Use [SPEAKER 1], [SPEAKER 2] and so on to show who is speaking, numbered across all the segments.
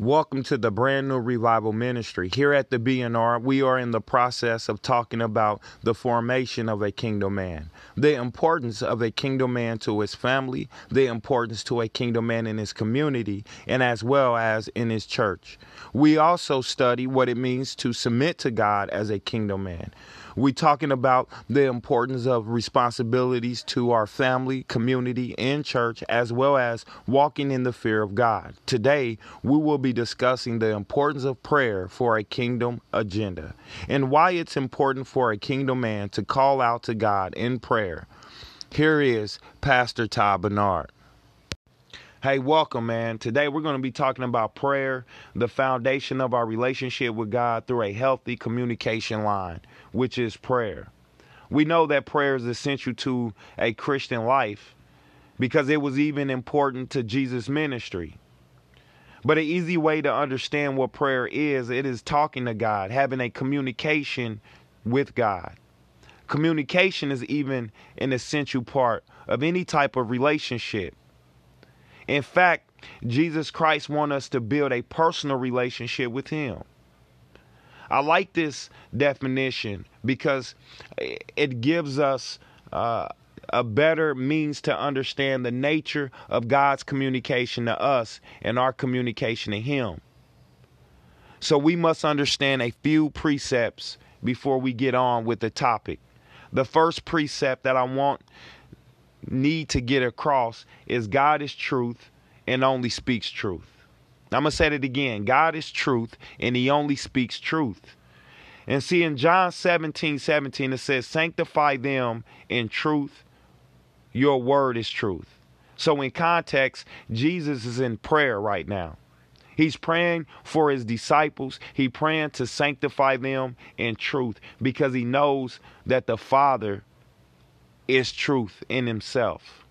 [SPEAKER 1] Welcome to the brand new revival ministry. Here at the BNR, we are in the process of talking about the formation of a kingdom man, the importance of a kingdom man to his family, the importance to a kingdom man in his community, and as well as in his church. We also study what it means to submit to God as a kingdom man. We're talking about the importance of responsibilities to our family, community, and church, as well as walking in the fear of God. Today, we will be discussing the importance of prayer for a kingdom agenda and why it's important for a kingdom man to call out to God in prayer. Here is Pastor Todd Bernard. Hey, welcome, man. Today we're going to be talking about prayer, the foundation of our relationship with God through a healthy communication line, which is prayer. We know that prayer is essential to a Christian life because it was even important to Jesus' ministry. But an easy way to understand what prayer is, it is talking to God, having a communication with God. Communication is even an essential part of any type of relationship. In fact, Jesus Christ wants us to build a personal relationship with Him. I like this definition because it gives us uh, a better means to understand the nature of God's communication to us and our communication to Him. So we must understand a few precepts before we get on with the topic. The first precept that I want need to get across is God is truth and only speaks truth. I'm going to say it again. God is truth and he only speaks truth. And see in John 17, 17, it says, Sanctify them in truth. Your word is truth. So, in context, Jesus is in prayer right now. He's praying for his disciples. He praying to sanctify them in truth because he knows that the Father is truth in himself.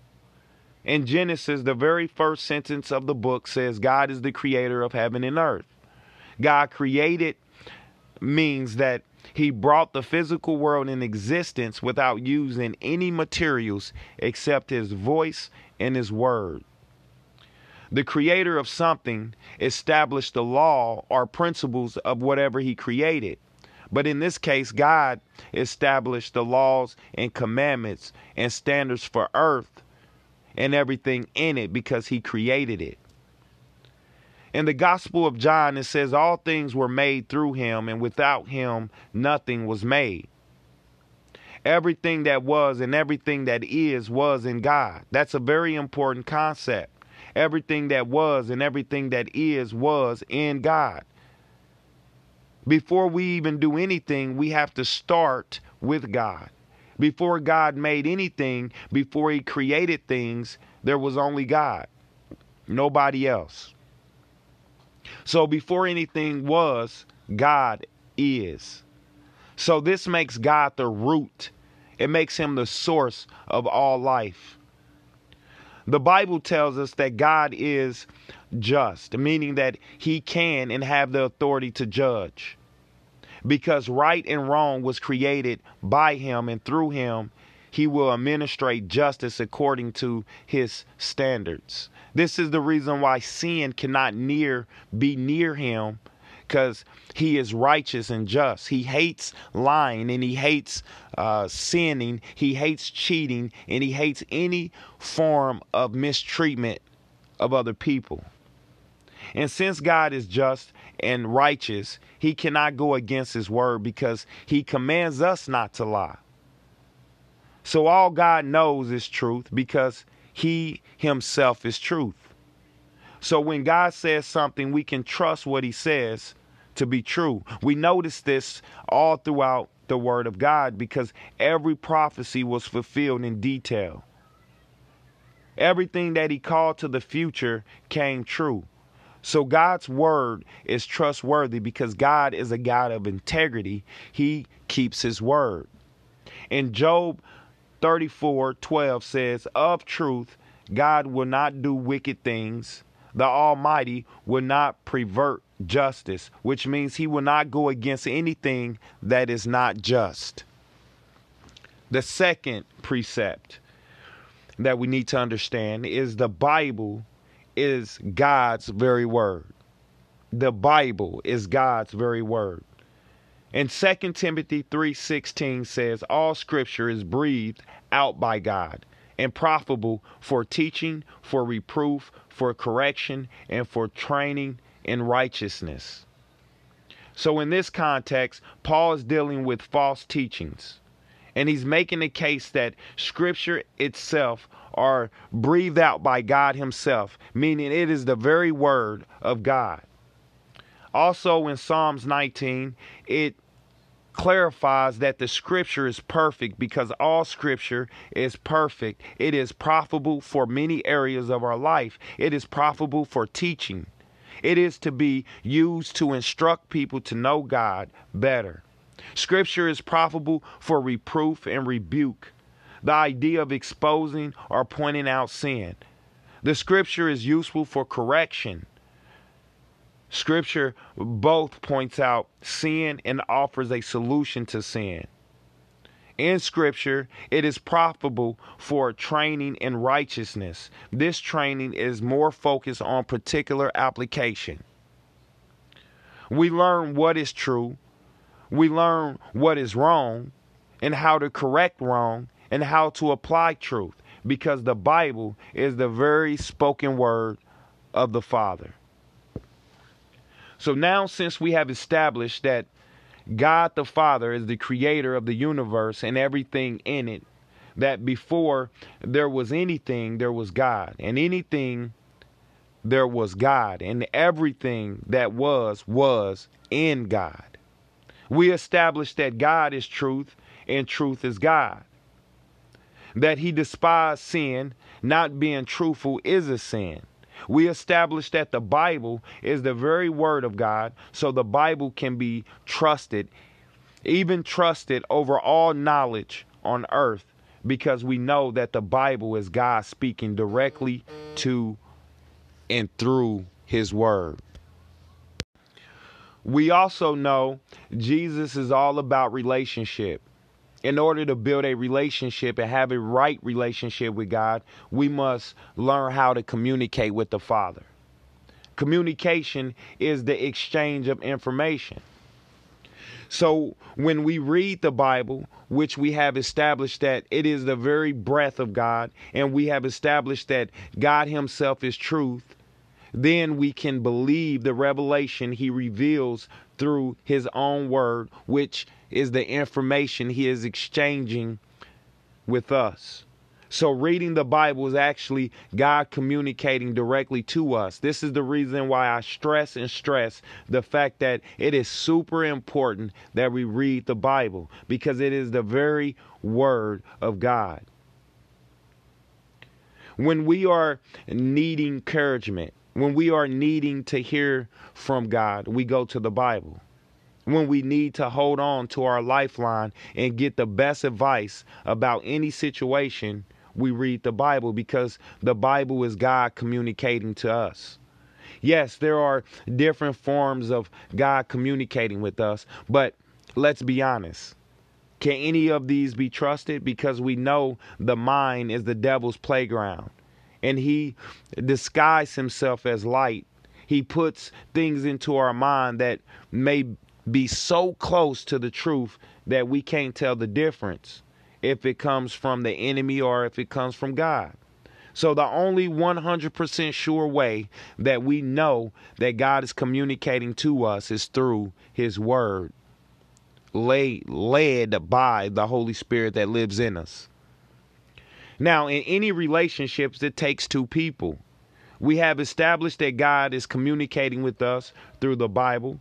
[SPEAKER 1] In Genesis, the very first sentence of the book says God is the creator of heaven and earth. God created means that he brought the physical world in existence without using any materials except his voice and his word. The creator of something established the law or principles of whatever he created. But in this case, God established the laws and commandments and standards for earth and everything in it because he created it. In the Gospel of John, it says, All things were made through him, and without him, nothing was made. Everything that was and everything that is was in God. That's a very important concept. Everything that was and everything that is was in God. Before we even do anything, we have to start with God. Before God made anything, before He created things, there was only God, nobody else. So before anything was, God is. So this makes God the root, it makes Him the source of all life. The Bible tells us that God is just, meaning that He can and have the authority to judge because right and wrong was created by him and through him he will administrate justice according to his standards this is the reason why sin cannot near be near him because he is righteous and just. He hates lying and he hates uh, sinning. He hates cheating and he hates any form of mistreatment of other people. And since God is just and righteous, he cannot go against his word because he commands us not to lie. So all God knows is truth because he himself is truth. So when God says something, we can trust what he says to be true. We notice this all throughout the word of God because every prophecy was fulfilled in detail. Everything that he called to the future came true. So God's word is trustworthy because God is a God of integrity. He keeps his word. In Job 34 12 says, Of truth, God will not do wicked things. The Almighty will not pervert justice, which means he will not go against anything that is not just. The second precept that we need to understand is the Bible is God's very word. the Bible is God's very word. And 2 Timothy 3:16 says all scripture is breathed out by God and profitable for teaching, for reproof, for correction, and for training in righteousness. So in this context, Paul is dealing with false teachings. And he's making the case that scripture itself are breathed out by God himself, meaning it is the very word of God. Also in Psalms 19, it clarifies that the scripture is perfect because all scripture is perfect. It is profitable for many areas of our life. It is profitable for teaching. It is to be used to instruct people to know God better. Scripture is profitable for reproof and rebuke, the idea of exposing or pointing out sin. The scripture is useful for correction, Scripture both points out sin and offers a solution to sin. In Scripture, it is profitable for training in righteousness. This training is more focused on particular application. We learn what is true, we learn what is wrong, and how to correct wrong, and how to apply truth, because the Bible is the very spoken word of the Father. So now, since we have established that God the Father is the creator of the universe and everything in it, that before there was anything, there was God, and anything, there was God, and everything that was, was in God. We established that God is truth and truth is God. That he despised sin, not being truthful is a sin. We established that the Bible is the very word of God, so the Bible can be trusted, even trusted over all knowledge on earth, because we know that the Bible is God speaking directly to and through his word. We also know Jesus is all about relationship in order to build a relationship and have a right relationship with God, we must learn how to communicate with the Father. Communication is the exchange of information. So when we read the Bible, which we have established that it is the very breath of God, and we have established that God Himself is truth, then we can believe the revelation He reveals through His own word, which is the information he is exchanging with us. So, reading the Bible is actually God communicating directly to us. This is the reason why I stress and stress the fact that it is super important that we read the Bible because it is the very Word of God. When we are needing encouragement, when we are needing to hear from God, we go to the Bible when we need to hold on to our lifeline and get the best advice about any situation, we read the Bible because the Bible is God communicating to us. Yes, there are different forms of God communicating with us, but let's be honest. Can any of these be trusted? Because we know the mind is the devil's playground. And he disguises himself as light. He puts things into our mind that may be so close to the truth that we can't tell the difference if it comes from the enemy or if it comes from God. So, the only 100% sure way that we know that God is communicating to us is through His Word, led, led by the Holy Spirit that lives in us. Now, in any relationships, it takes two people. We have established that God is communicating with us through the Bible,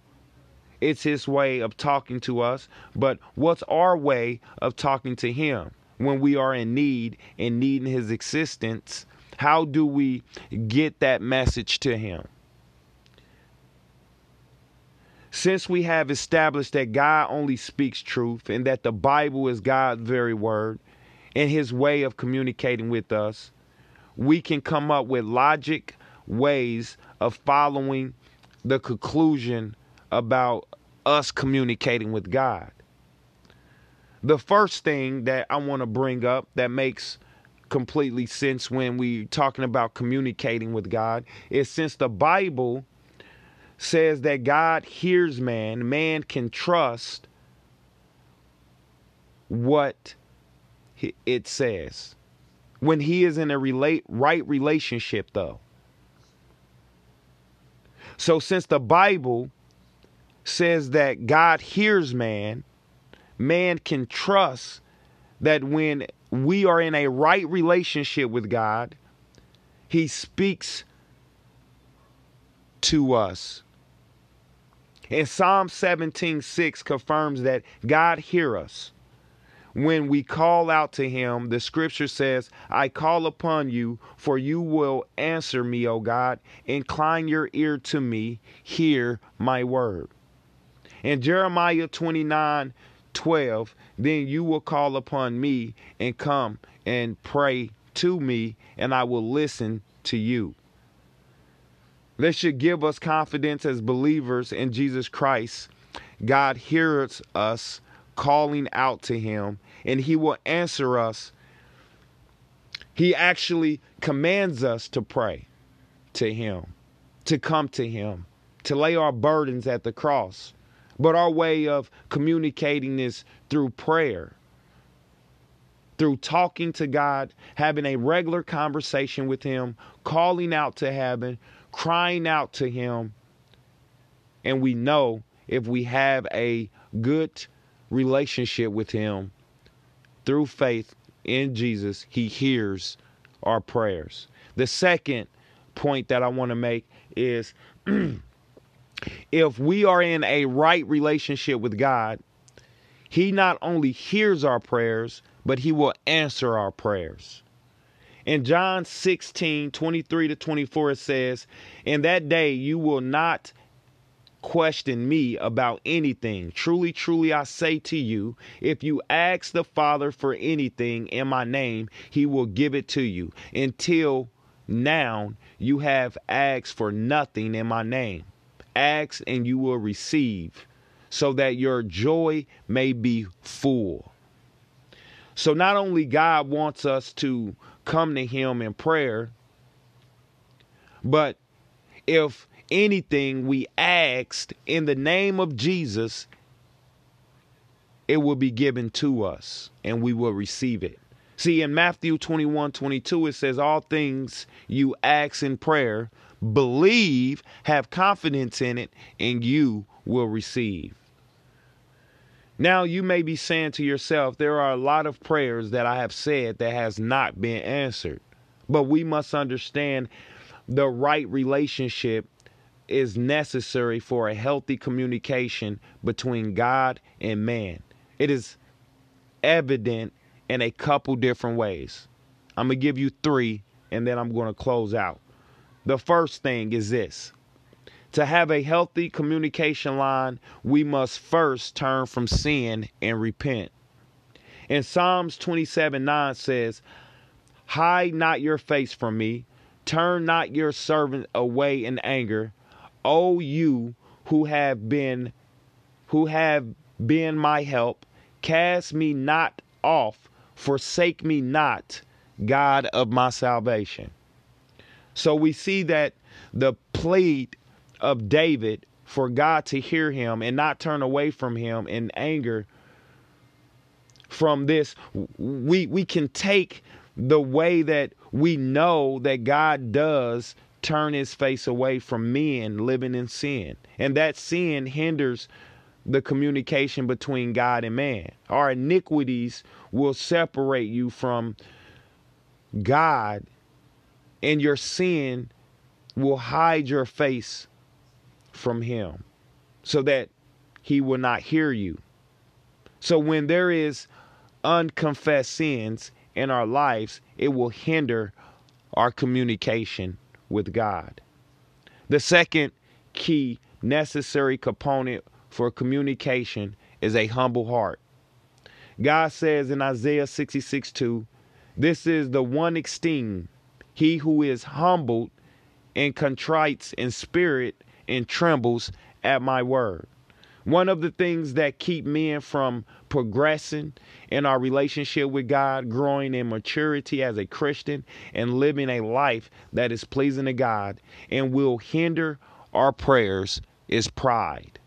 [SPEAKER 1] it's his way of talking to us. But what's our way of talking to him when we are in need and needing his existence? How do we get that message to him? Since we have established that God only speaks truth and that the Bible is God's very word and his way of communicating with us, we can come up with logic ways of following the conclusion about us communicating with God. The first thing that I want to bring up that makes completely sense when we're talking about communicating with God is since the Bible says that God hears man, man can trust what it says. When he is in a relate right relationship though. So since the Bible says that God hears man, man can trust that when we are in a right relationship with God, he speaks to us. And Psalm 17 6 confirms that God hear us. When we call out to him, the scripture says, I call upon you, for you will answer me, O God. Incline your ear to me, hear my word. In Jeremiah 29 12, then you will call upon me and come and pray to me, and I will listen to you. This should give us confidence as believers in Jesus Christ. God hears us calling out to Him, and He will answer us. He actually commands us to pray to Him, to come to Him, to lay our burdens at the cross. But our way of communicating is through prayer, through talking to God, having a regular conversation with Him, calling out to heaven, crying out to Him. And we know if we have a good relationship with Him through faith in Jesus, He hears our prayers. The second point that I want to make is if we are in a right relationship with God, He not only hears our prayers, but He will answer our prayers. In John 16, 23 to 24, it says, In that day you will not question me about anything. Truly, truly, I say to you, if you ask the Father for anything in my name, he will give it to you. Until now, you have asked for nothing in my name. Ask and you will receive, so that your joy may be full. So, not only God wants us to come to Him in prayer. But if anything we asked in the name of Jesus, it will be given to us and we will receive it. See, in Matthew 21 22, it says, All things you ask in prayer, believe, have confidence in it, and you will receive. Now you may be saying to yourself, there are a lot of prayers that I have said that has not been answered. But we must understand the right relationship is necessary for a healthy communication between God and man. It is evident in a couple different ways. I'm going to give you 3 and then I'm going to close out. The first thing is this to have a healthy communication line, we must first turn from sin and repent. In Psalms 27 9 says, Hide not your face from me, turn not your servant away in anger. O you who have been who have been my help, cast me not off, forsake me not, God of my salvation. So we see that the plead of David for God to hear him and not turn away from him in anger from this we we can take the way that we know that God does turn his face away from men living in sin and that sin hinders the communication between God and man our iniquities will separate you from God and your sin will hide your face from him so that he will not hear you. So when there is unconfessed sins in our lives, it will hinder our communication with God. The second key necessary component for communication is a humble heart. God says in Isaiah 66 2, This is the one esteemed, he who is humbled and contrites in spirit and trembles at my word. One of the things that keep men from progressing in our relationship with God, growing in maturity as a Christian, and living a life that is pleasing to God and will hinder our prayers is pride.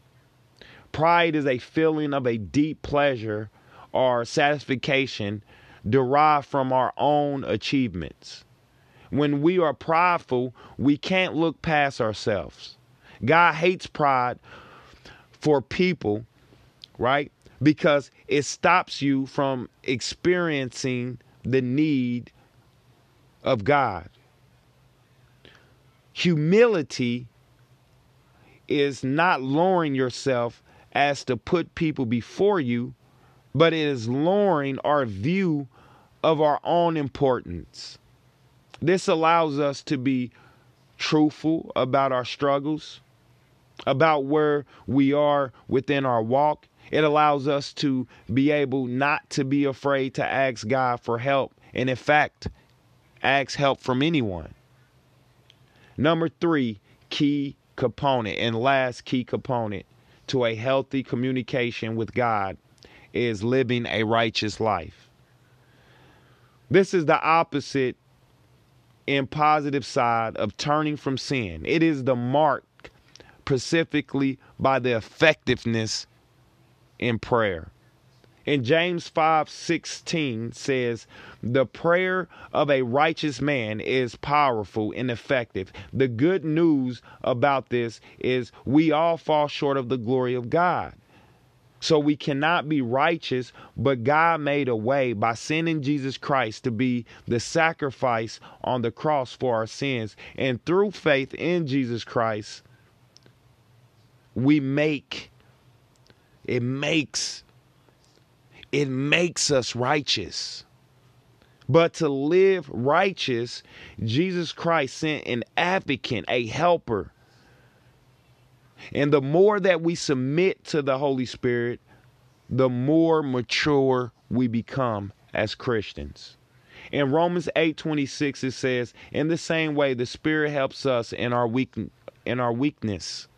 [SPEAKER 1] Pride is a feeling of a deep pleasure or satisfaction derived from our own achievements. When we are prideful, we can't look past ourselves. God hates pride for people, right? Because it stops you from experiencing the need of God. Humility is not lowering yourself as to put people before you, but it is lowering our view of our own importance. This allows us to be truthful about our struggles, about where we are within our walk. It allows us to be able not to be afraid to ask God for help, and in fact, ask help from anyone. Number three, key component and last key component to a healthy communication with God is living a righteous life. This is the opposite and positive side of turning from sin. It is the mark specifically by the effectiveness in prayer. In James 5:16 says, "The prayer of a righteous man is powerful and effective." The good news about this is we all fall short of the glory of God. So we cannot be righteous, but God made a way by sending Jesus Christ to be the sacrifice on the cross for our sins. And through faith in Jesus Christ, we make it makes it makes us righteous. But to live righteous, Jesus Christ sent an advocate, a helper. And the more that we submit to the Holy Spirit, the more mature we become as Christians. In Romans 8:26 it says, "In the same way the Spirit helps us in our weak in our weakness.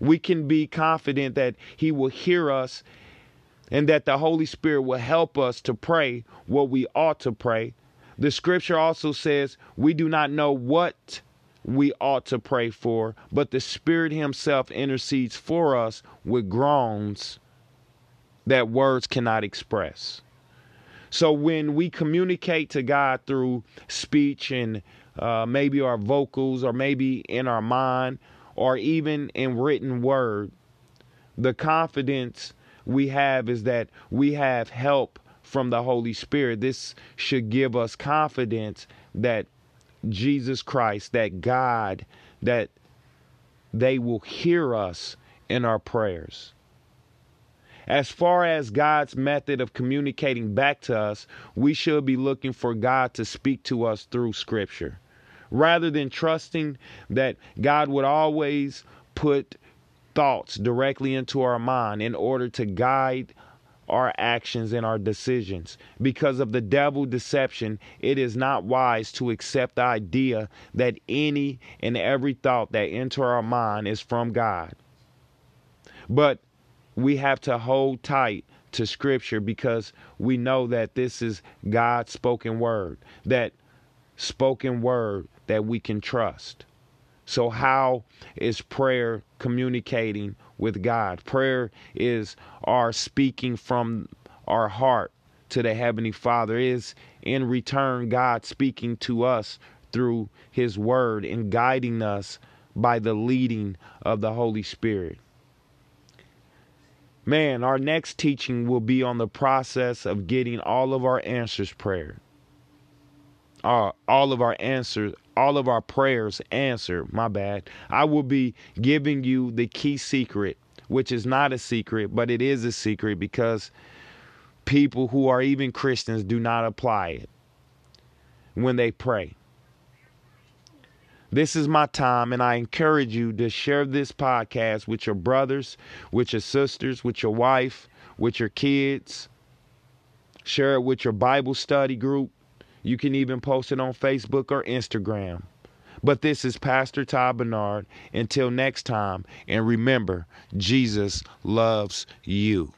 [SPEAKER 1] We can be confident that he will hear us and that the Holy Spirit will help us to pray what we ought to pray. The scripture also says we do not know what we ought to pray for, but the Spirit Himself intercedes for us with groans that words cannot express. So when we communicate to God through speech and uh, maybe our vocals or maybe in our mind or even in written word, the confidence we have is that we have help from the Holy Spirit. This should give us confidence that Jesus Christ, that God, that they will hear us in our prayers. As far as God's method of communicating back to us, we should be looking for God to speak to us through Scripture. Rather than trusting that God would always put thoughts directly into our mind in order to guide our actions and our decisions. Because of the devil deception, it is not wise to accept the idea that any and every thought that enter our mind is from God. But we have to hold tight to scripture because we know that this is God's spoken word, that spoken word that we can trust. So, how is prayer communicating with God? Prayer is our speaking from our heart to the Heavenly Father, is in return God speaking to us through His Word and guiding us by the leading of the Holy Spirit. Man, our next teaching will be on the process of getting all of our answers prayer. All of our answers all of our prayers answered. My bad. I will be giving you the key secret, which is not a secret, but it is a secret because people who are even Christians do not apply it when they pray. This is my time, and I encourage you to share this podcast with your brothers, with your sisters, with your wife, with your kids. Share it with your Bible study group you can even post it on Facebook or Instagram. But this is Pastor Todd Bernard. Until next time, and remember, Jesus loves you.